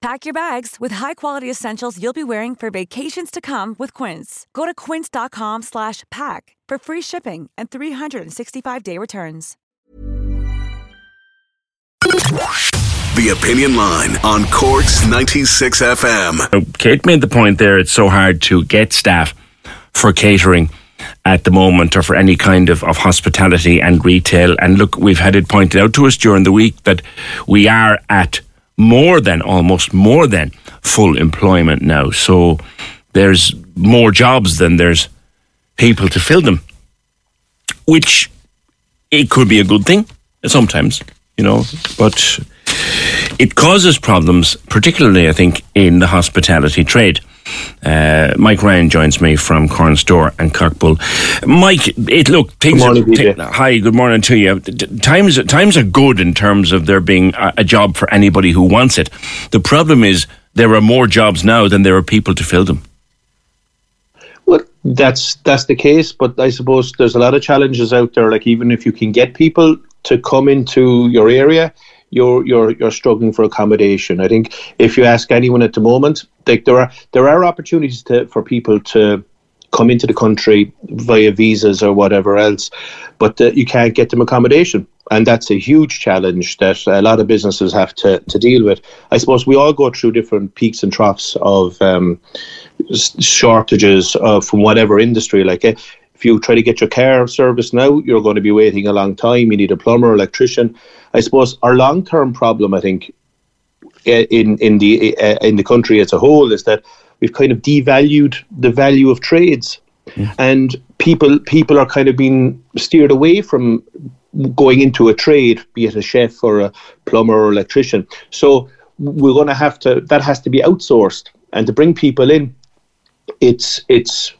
Pack your bags with high-quality essentials you'll be wearing for vacations to come with Quince. Go to quince.com slash pack for free shipping and 365-day returns. The Opinion Line on Cork's 96 FM. Kate made the point there it's so hard to get staff for catering at the moment or for any kind of, of hospitality and retail. And look, we've had it pointed out to us during the week that we are at more than, almost more than full employment now. So there's more jobs than there's people to fill them, which it could be a good thing sometimes, you know, but it causes problems, particularly, I think, in the hospitality trade. Uh, Mike Ryan joins me from Cornstore and Coqbull. Mike, it look things. Good morning, are, t- hi, good morning to you. Times times are good in terms of there being a, a job for anybody who wants it. The problem is there are more jobs now than there are people to fill them. Well, that's that's the case, but I suppose there's a lot of challenges out there. Like even if you can get people to come into your area, you're you're you're struggling for accommodation. I think if you ask anyone at the moment, like there are there are opportunities to, for people to come into the country via visas or whatever else, but uh, you can't get them accommodation. And that's a huge challenge that a lot of businesses have to, to deal with. I suppose we all go through different peaks and troughs of um, shortages uh, from whatever industry. Like uh, if you try to get your car service now, you're going to be waiting a long time. You need a plumber, electrician. I suppose our long term problem, I think, in in the uh, in the country as a whole, is that we've kind of devalued the value of trades, and people people are kind of being steered away from going into a trade, be it a chef or a plumber or electrician. So we're going to have to that has to be outsourced, and to bring people in, it's it's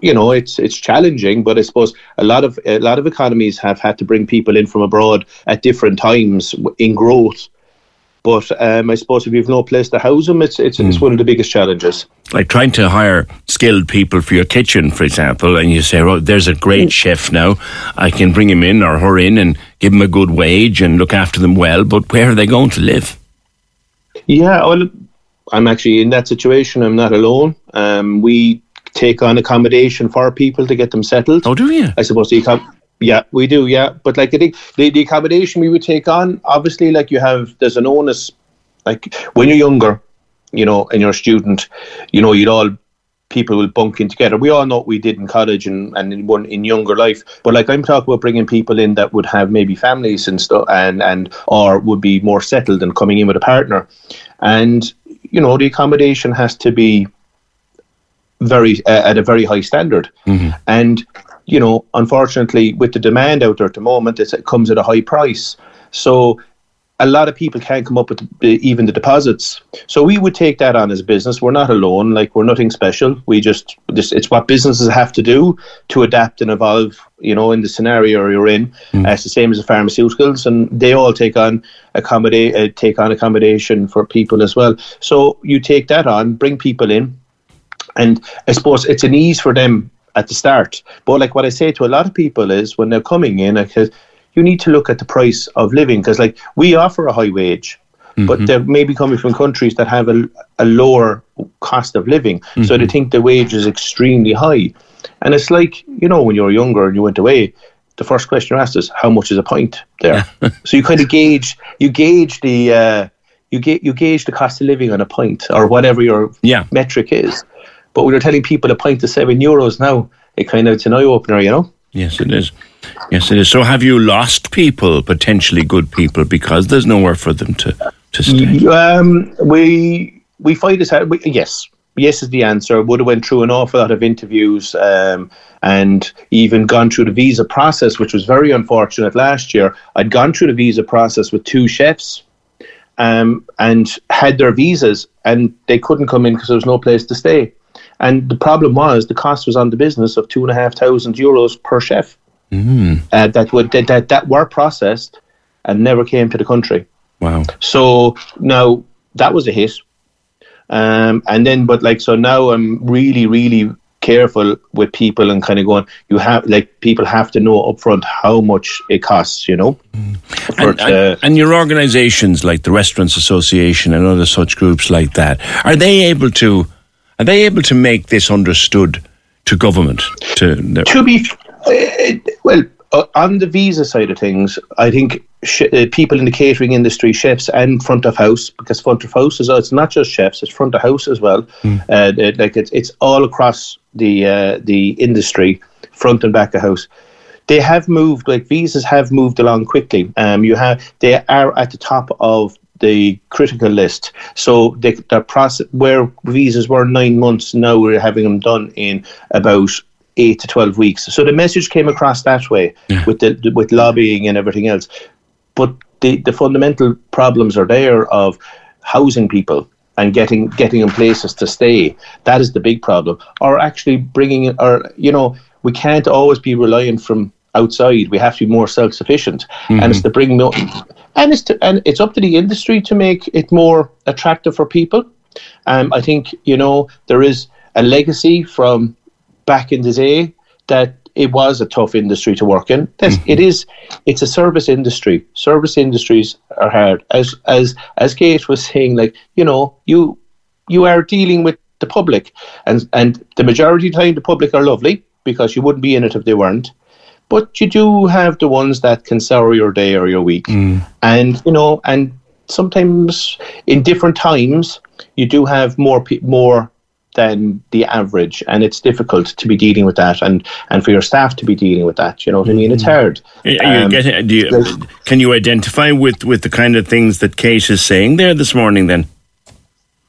you know it's it's challenging but i suppose a lot of a lot of economies have had to bring people in from abroad at different times in growth but um, I suppose if you've no place to house them, it's it's, mm. it's hmm. one of the biggest challenges. Like trying to hire skilled people for your kitchen, for example, and you say, "Oh, there's a great mm. chef now. I can bring him in or her in and give him a good wage and look after them well." But where are they going to live? Yeah, well, I'm actually in that situation. I'm not alone. Um, we take on accommodation for people to get them settled. Oh, do you? I suppose the yeah, we do. Yeah, but like I think the, the accommodation we would take on, obviously, like you have, there's an onus. Like when you're younger, you know, and you're a student, you know, you'd all people will bunk in together. We all know what we did in college and, and in one in younger life. But like I'm talking about bringing people in that would have maybe families and stuff and and or would be more settled and coming in with a partner. And you know, the accommodation has to be very uh, at a very high standard. Mm-hmm. And you know, unfortunately, with the demand out there at the moment, it comes at a high price. So a lot of people can't come up with the, even the deposits. So we would take that on as business. We're not alone. Like we're nothing special. We just this it's what businesses have to do to adapt and evolve. You know, in the scenario you're in, mm. uh, it's the same as the pharmaceuticals, and they all take on accommodate uh, take on accommodation for people as well. So you take that on, bring people in, and I suppose it's an ease for them at the start. But like what I say to a lot of people is when they're coming in, I said, you need to look at the price of living because like we offer a high wage, mm-hmm. but they're maybe coming from countries that have a, a lower cost of living. Mm-hmm. So they mm-hmm. think the wage is extremely high. And it's like, you know, when you were younger and you went away, the first question you asked is how much is a pint there? so you kind of gauge you gauge the uh, you get you gauge the cost of living on a pint or whatever your yeah. metric is. But when you're telling people a pint of seven euros now, it kind of it's an eye opener, you know. Yes, it is. Yes, it is. So, have you lost people, potentially good people, because there's nowhere for them to to stay? Um, we we find this out. We, yes, yes is the answer. Would have went through an awful lot of interviews um, and even gone through the visa process, which was very unfortunate last year. I'd gone through the visa process with two chefs um, and had their visas, and they couldn't come in because there was no place to stay. And the problem was the cost was on the business of two and a half thousand euros per chef. Mm. uh, that would that, that that were processed and never came to the country. Wow. So now that was a hit. Um, and then, but like, so now I'm really, really careful with people and kind of going, you have, like, people have to know upfront how much it costs, you know? For And, it, and, uh, and your organisations like the Restaurants Association and other such groups like that, are they able to are they able to make this understood to government? To their, to be, uh, well, uh, on the visa side of things, I think sh- uh, people in the catering industry, chefs and front of house, because front of house is it's not just chefs, it's front of house as well. Uh, like it's it's all across the uh, the industry, front and back of house. They have moved, like visas have moved along quickly. Um, you have they are at the top of the critical list. So they, their process where visas were nine months, now we're having them done in about eight to twelve weeks. So the message came across that way with the with lobbying and everything else. But the, the fundamental problems are there of housing people and getting getting in places to stay. That is the big problem. Or actually bringing, or you know, we can't always be reliant from outside. We have to be more self sufficient, and mm-hmm. it's to bring no, and it's to, and it's up to the industry to make it more attractive for people. Um, I think you know there is a legacy from back in the day that it was a tough industry to work in. That's, it is. It's a service industry. Service industries are hard. As as as Kate was saying, like you know, you you are dealing with the public, and and the majority of the time the public are lovely because you wouldn't be in it if they weren't. But you do have the ones that can sour your day or your week, and you know, and sometimes in different times you do have more more than the average, and it's difficult to be dealing with that, and and for your staff to be dealing with that. You know what I mean? It's hard. Are you Um, getting, you, can you identify with, with the kind of things that Kate is saying there this morning? Then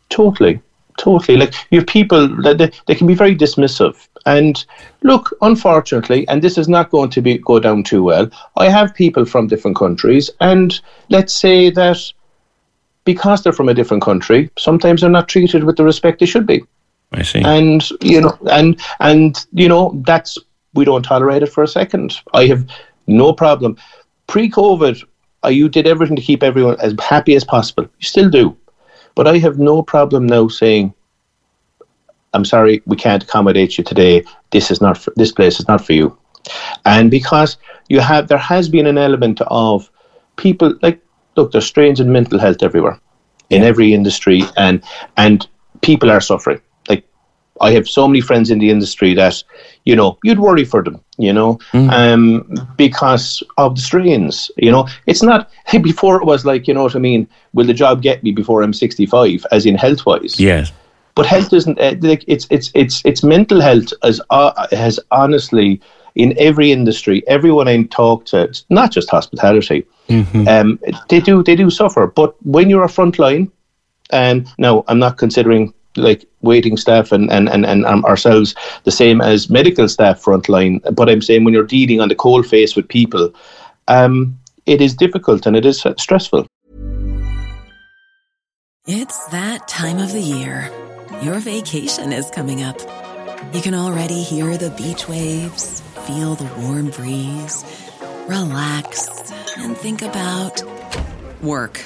Totally, totally. Like you have people that they, they can be very dismissive. And look, unfortunately, and this is not going to be go down too well. I have people from different countries, and let's say that because they're from a different country, sometimes they're not treated with the respect they should be. I see. And you know, and and you know, that's we don't tolerate it for a second. I have no problem. Pre-COVID, you did everything to keep everyone as happy as possible. You still do, but I have no problem now saying, "I'm sorry, we can't accommodate you today. This is not for, this place is not for you." And because you have, there has been an element of people like look. There's strains in mental health everywhere, in every industry, and and people are suffering. Like I have so many friends in the industry that, you know, you'd worry for them, you know, um, because of the strains. You know, it's not before it was like, you know what I mean. Will the job get me before I'm 65, as in health wise? yes. But health isn't uh, like it's it's it's it's mental health as uh, has honestly in every industry, everyone I talk to, it's not just hospitality, um, they do they do suffer. But when you're a front line, and now I'm not considering like waiting staff and and, and, and um, ourselves the same as medical staff frontline, but I'm saying when you're dealing on the cold face with people, um, it is difficult and it is stressful. It's that time of the year. Your vacation is coming up. You can already hear the beach waves, feel the warm breeze, relax, and think about work.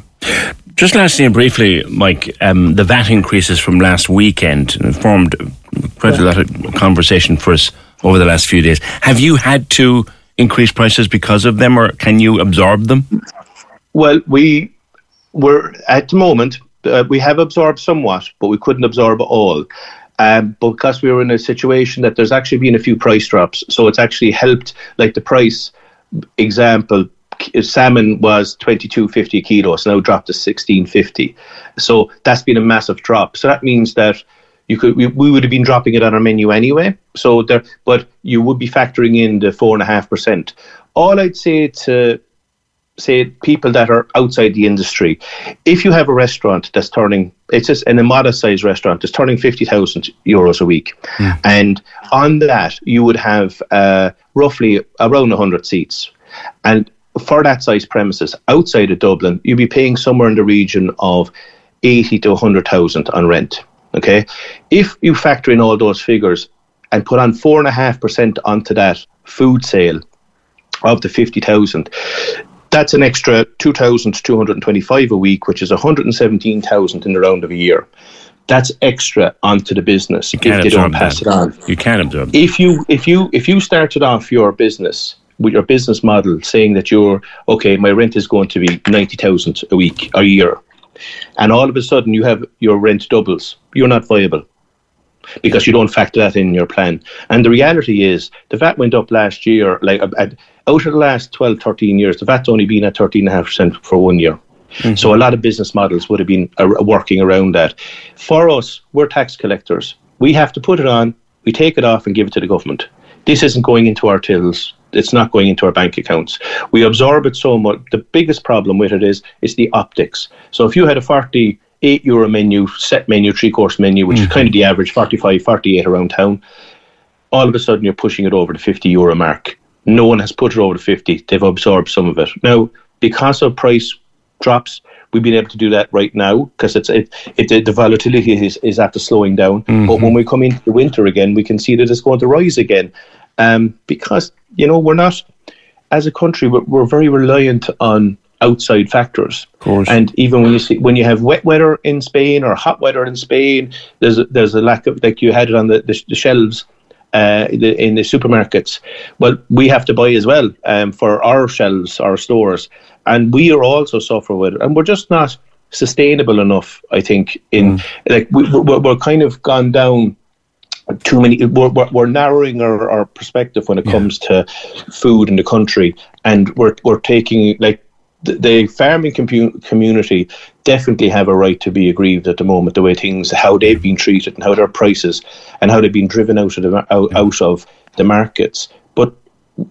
Just lastly and briefly, Mike, um, the VAT increases from last weekend formed quite a lot of conversation for us over the last few days. Have you had to increase prices because of them, or can you absorb them? Well, we were at the moment uh, we have absorbed somewhat, but we couldn't absorb all. Um, because we were in a situation that there's actually been a few price drops, so it's actually helped. Like the price example, salmon was twenty two fifty kilos, kilo, now dropped to sixteen fifty. So that's been a massive drop. So that means that you could we, we would have been dropping it on our menu anyway. So there, but you would be factoring in the four and a half percent. All I'd say to say people that are outside the industry, if you have a restaurant that's turning, it's just in a modest sized restaurant, that's turning 50,000 euros a week. Mm. And on that, you would have uh, roughly around 100 seats. And for that size premises outside of Dublin, you'd be paying somewhere in the region of 80 to 100,000 on rent. Okay. If you factor in all those figures and put on 4.5% onto that food sale of the 50,000, that's an extra 2,225 a week, which is 117,000 in the round of a year. That's extra onto the business if they don't pass that. it on. You can't absorb. If you if you if you started off your business with your business model saying that you're okay, my rent is going to be ninety thousand a week a year, and all of a sudden you have your rent doubles, you're not viable because you don't factor that in your plan. And the reality is, the VAT went up last year. Like at, out of the last 12, 13 years, the VAT's only been at 13.5% for one year. Mm-hmm. So a lot of business models would have been uh, working around that. For us, we're tax collectors. We have to put it on, we take it off and give it to the government. This isn't going into our tills. It's not going into our bank accounts. We absorb it so much. The biggest problem with it is is the optics. So if you had a 40 eight euro menu, set menu, three course menu, which mm-hmm. is kind of the average 45, 48 around town. All of a sudden, you're pushing it over the 50 euro mark. No one has put it over the 50. They've absorbed some of it. Now, because of price drops, we've been able to do that right now because it's it, it the volatility is, is after slowing down. Mm-hmm. But when we come into the winter again, we can see that it's going to rise again. Um, because you know we're not as a country we're, we're very reliant on outside factors. And even when you see when you have wet weather in Spain or hot weather in Spain, there's a, there's a lack of like you had it on the, the, the shelves. Uh, the, in the supermarkets, well, we have to buy as well um, for our shelves, our stores, and we are also suffer with it, and we're just not sustainable enough. I think in mm. like we, we're, we're kind of gone down too many we're, we're, narrowing our, our perspective when it yeah. comes to food in the country and we're, we're taking like the, farming community definitely have a right to be aggrieved at the moment. The way things, how they've been treated, and how their prices, and how they've been driven out of the out, out of the markets. But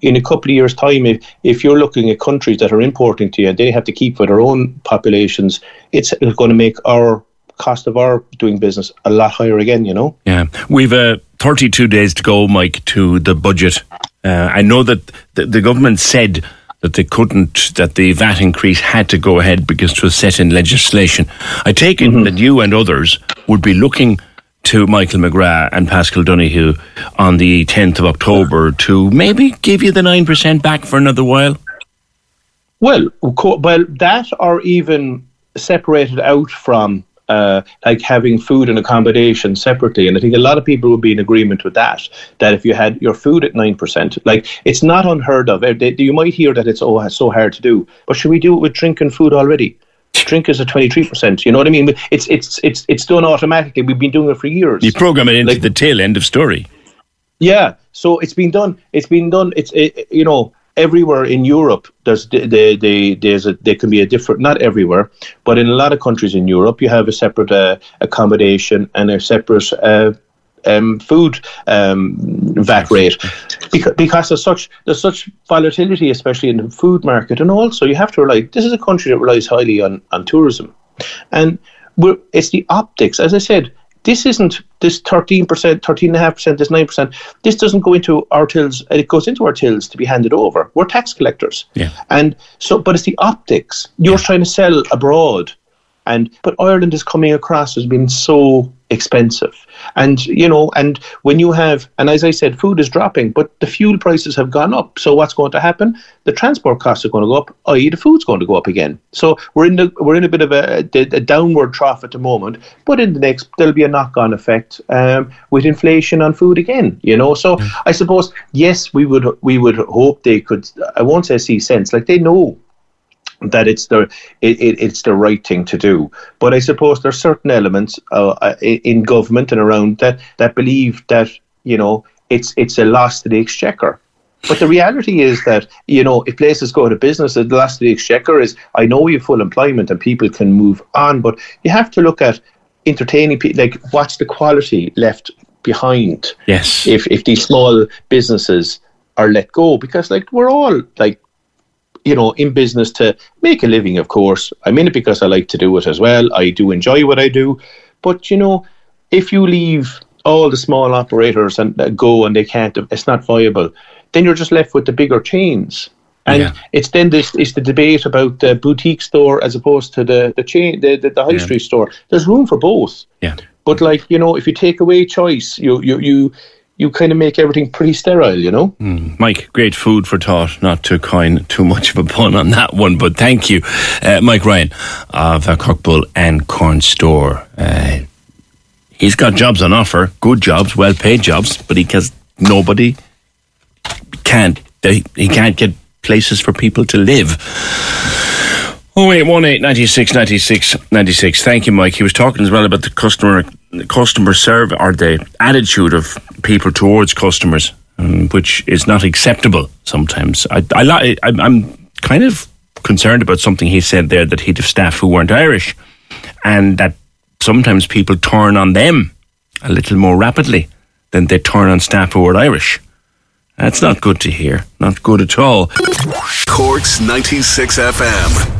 in a couple of years' time, if, if you're looking at countries that are importing to you and they have to keep for their own populations, it's going to make our cost of our doing business a lot higher again. You know. Yeah, we've uh, 32 days to go, Mike, to the budget. Uh, I know that the, the government said that they couldn't, that the VAT increase had to go ahead because it was set in legislation. I take it mm-hmm. that you and others would be looking to Michael McGrath and Paschal Donohoe on the 10th of October to maybe give you the 9% back for another while? Well, well, that or even separated out from uh, like having food and accommodation separately. And I think a lot of people would be in agreement with that. That if you had your food at nine percent, like it's not unheard of. You might hear that it's oh it's so hard to do, but should we do it with drink and food already? Drink is at twenty three percent. You know what I mean? It's it's it's it's done automatically. We've been doing it for years. You program it into like, the tail end of story. Yeah, so it's been done. It's been done. It's it, you know everywhere in Europe, there's the, the, there's a, there can be a different, not everywhere, but in a lot of countries in Europe, you have a separate uh, accommodation and a separate uh, um, food um, VAT rate because, because there's such there's such volatility, especially in the food market, and also you have to rely. This is a country that relies highly on on tourism, and it's the optics. As I said, this isn't this 13%, 13.5%, this 9%. This doesn't go into our tills, it goes into our tills to be handed over. We're tax collectors. Yeah. And so, but it's the optics. You're yeah. trying to sell abroad And but Ireland is coming across as being so expensive. And you know, and when you have, and as I said, food is dropping, but the fuel prices have gone up. So what's going to happen? The transport costs are going to go up, i.e., the food's going to go up again. So we're in the we're in a bit of a, a, downward trough at the moment. But in the next, there'll be a knock-on effect um, with inflation on food again. You know, so mm. I suppose yes, we would we would hope they could. I won't say see sense, like they know that it's the it, it, it's the right thing to do. But I suppose there's certain elements uh, uh in government and around that that believe that you know it's it's a loss to the exchequer. But the reality is that you know if places go out of business, the loss to the exchequer is I know you have full employment and people can move on, but you have to look at entertaining people. Like what's the quality left behind? Yes. If if these small businesses are let go, because like we're all like you know, in business to make a living, of course. I'm in it because I like to do it as well. I do enjoy what I do. But, you know, if you leave all the small operators and uh, go and they can't, it's not viable, then you're just left with the bigger chains. And yeah. it's then this is the debate about the boutique store as opposed to the the chain the, the, the high yeah. street store. There's room for both. Yeah. But like you know, if you take away choice, you you you you kind of make everything pretty sterile, you know? Mm. Mike, great food for thought, not to coin too much of a pun on that one, but thank you. Uh, Mike Ryan of uh, Coqbull and Cornstore. Uh, he's got jobs on offer, good jobs, well paid jobs, but he has nobody can't, they, he can't get places for people to live. Oh eight one eight ninety six ninety six ninety six. Thank you, Mike. He was talking as well about the customer customer serve or the attitude of people towards customers, um, which is not acceptable sometimes. I, I, I, I'm kind of concerned about something he said there that he'd have staff who weren't Irish, and that sometimes people turn on them a little more rapidly than they turn on staff who are Irish. That's not good to hear. Not good at all. Corks 96 FM.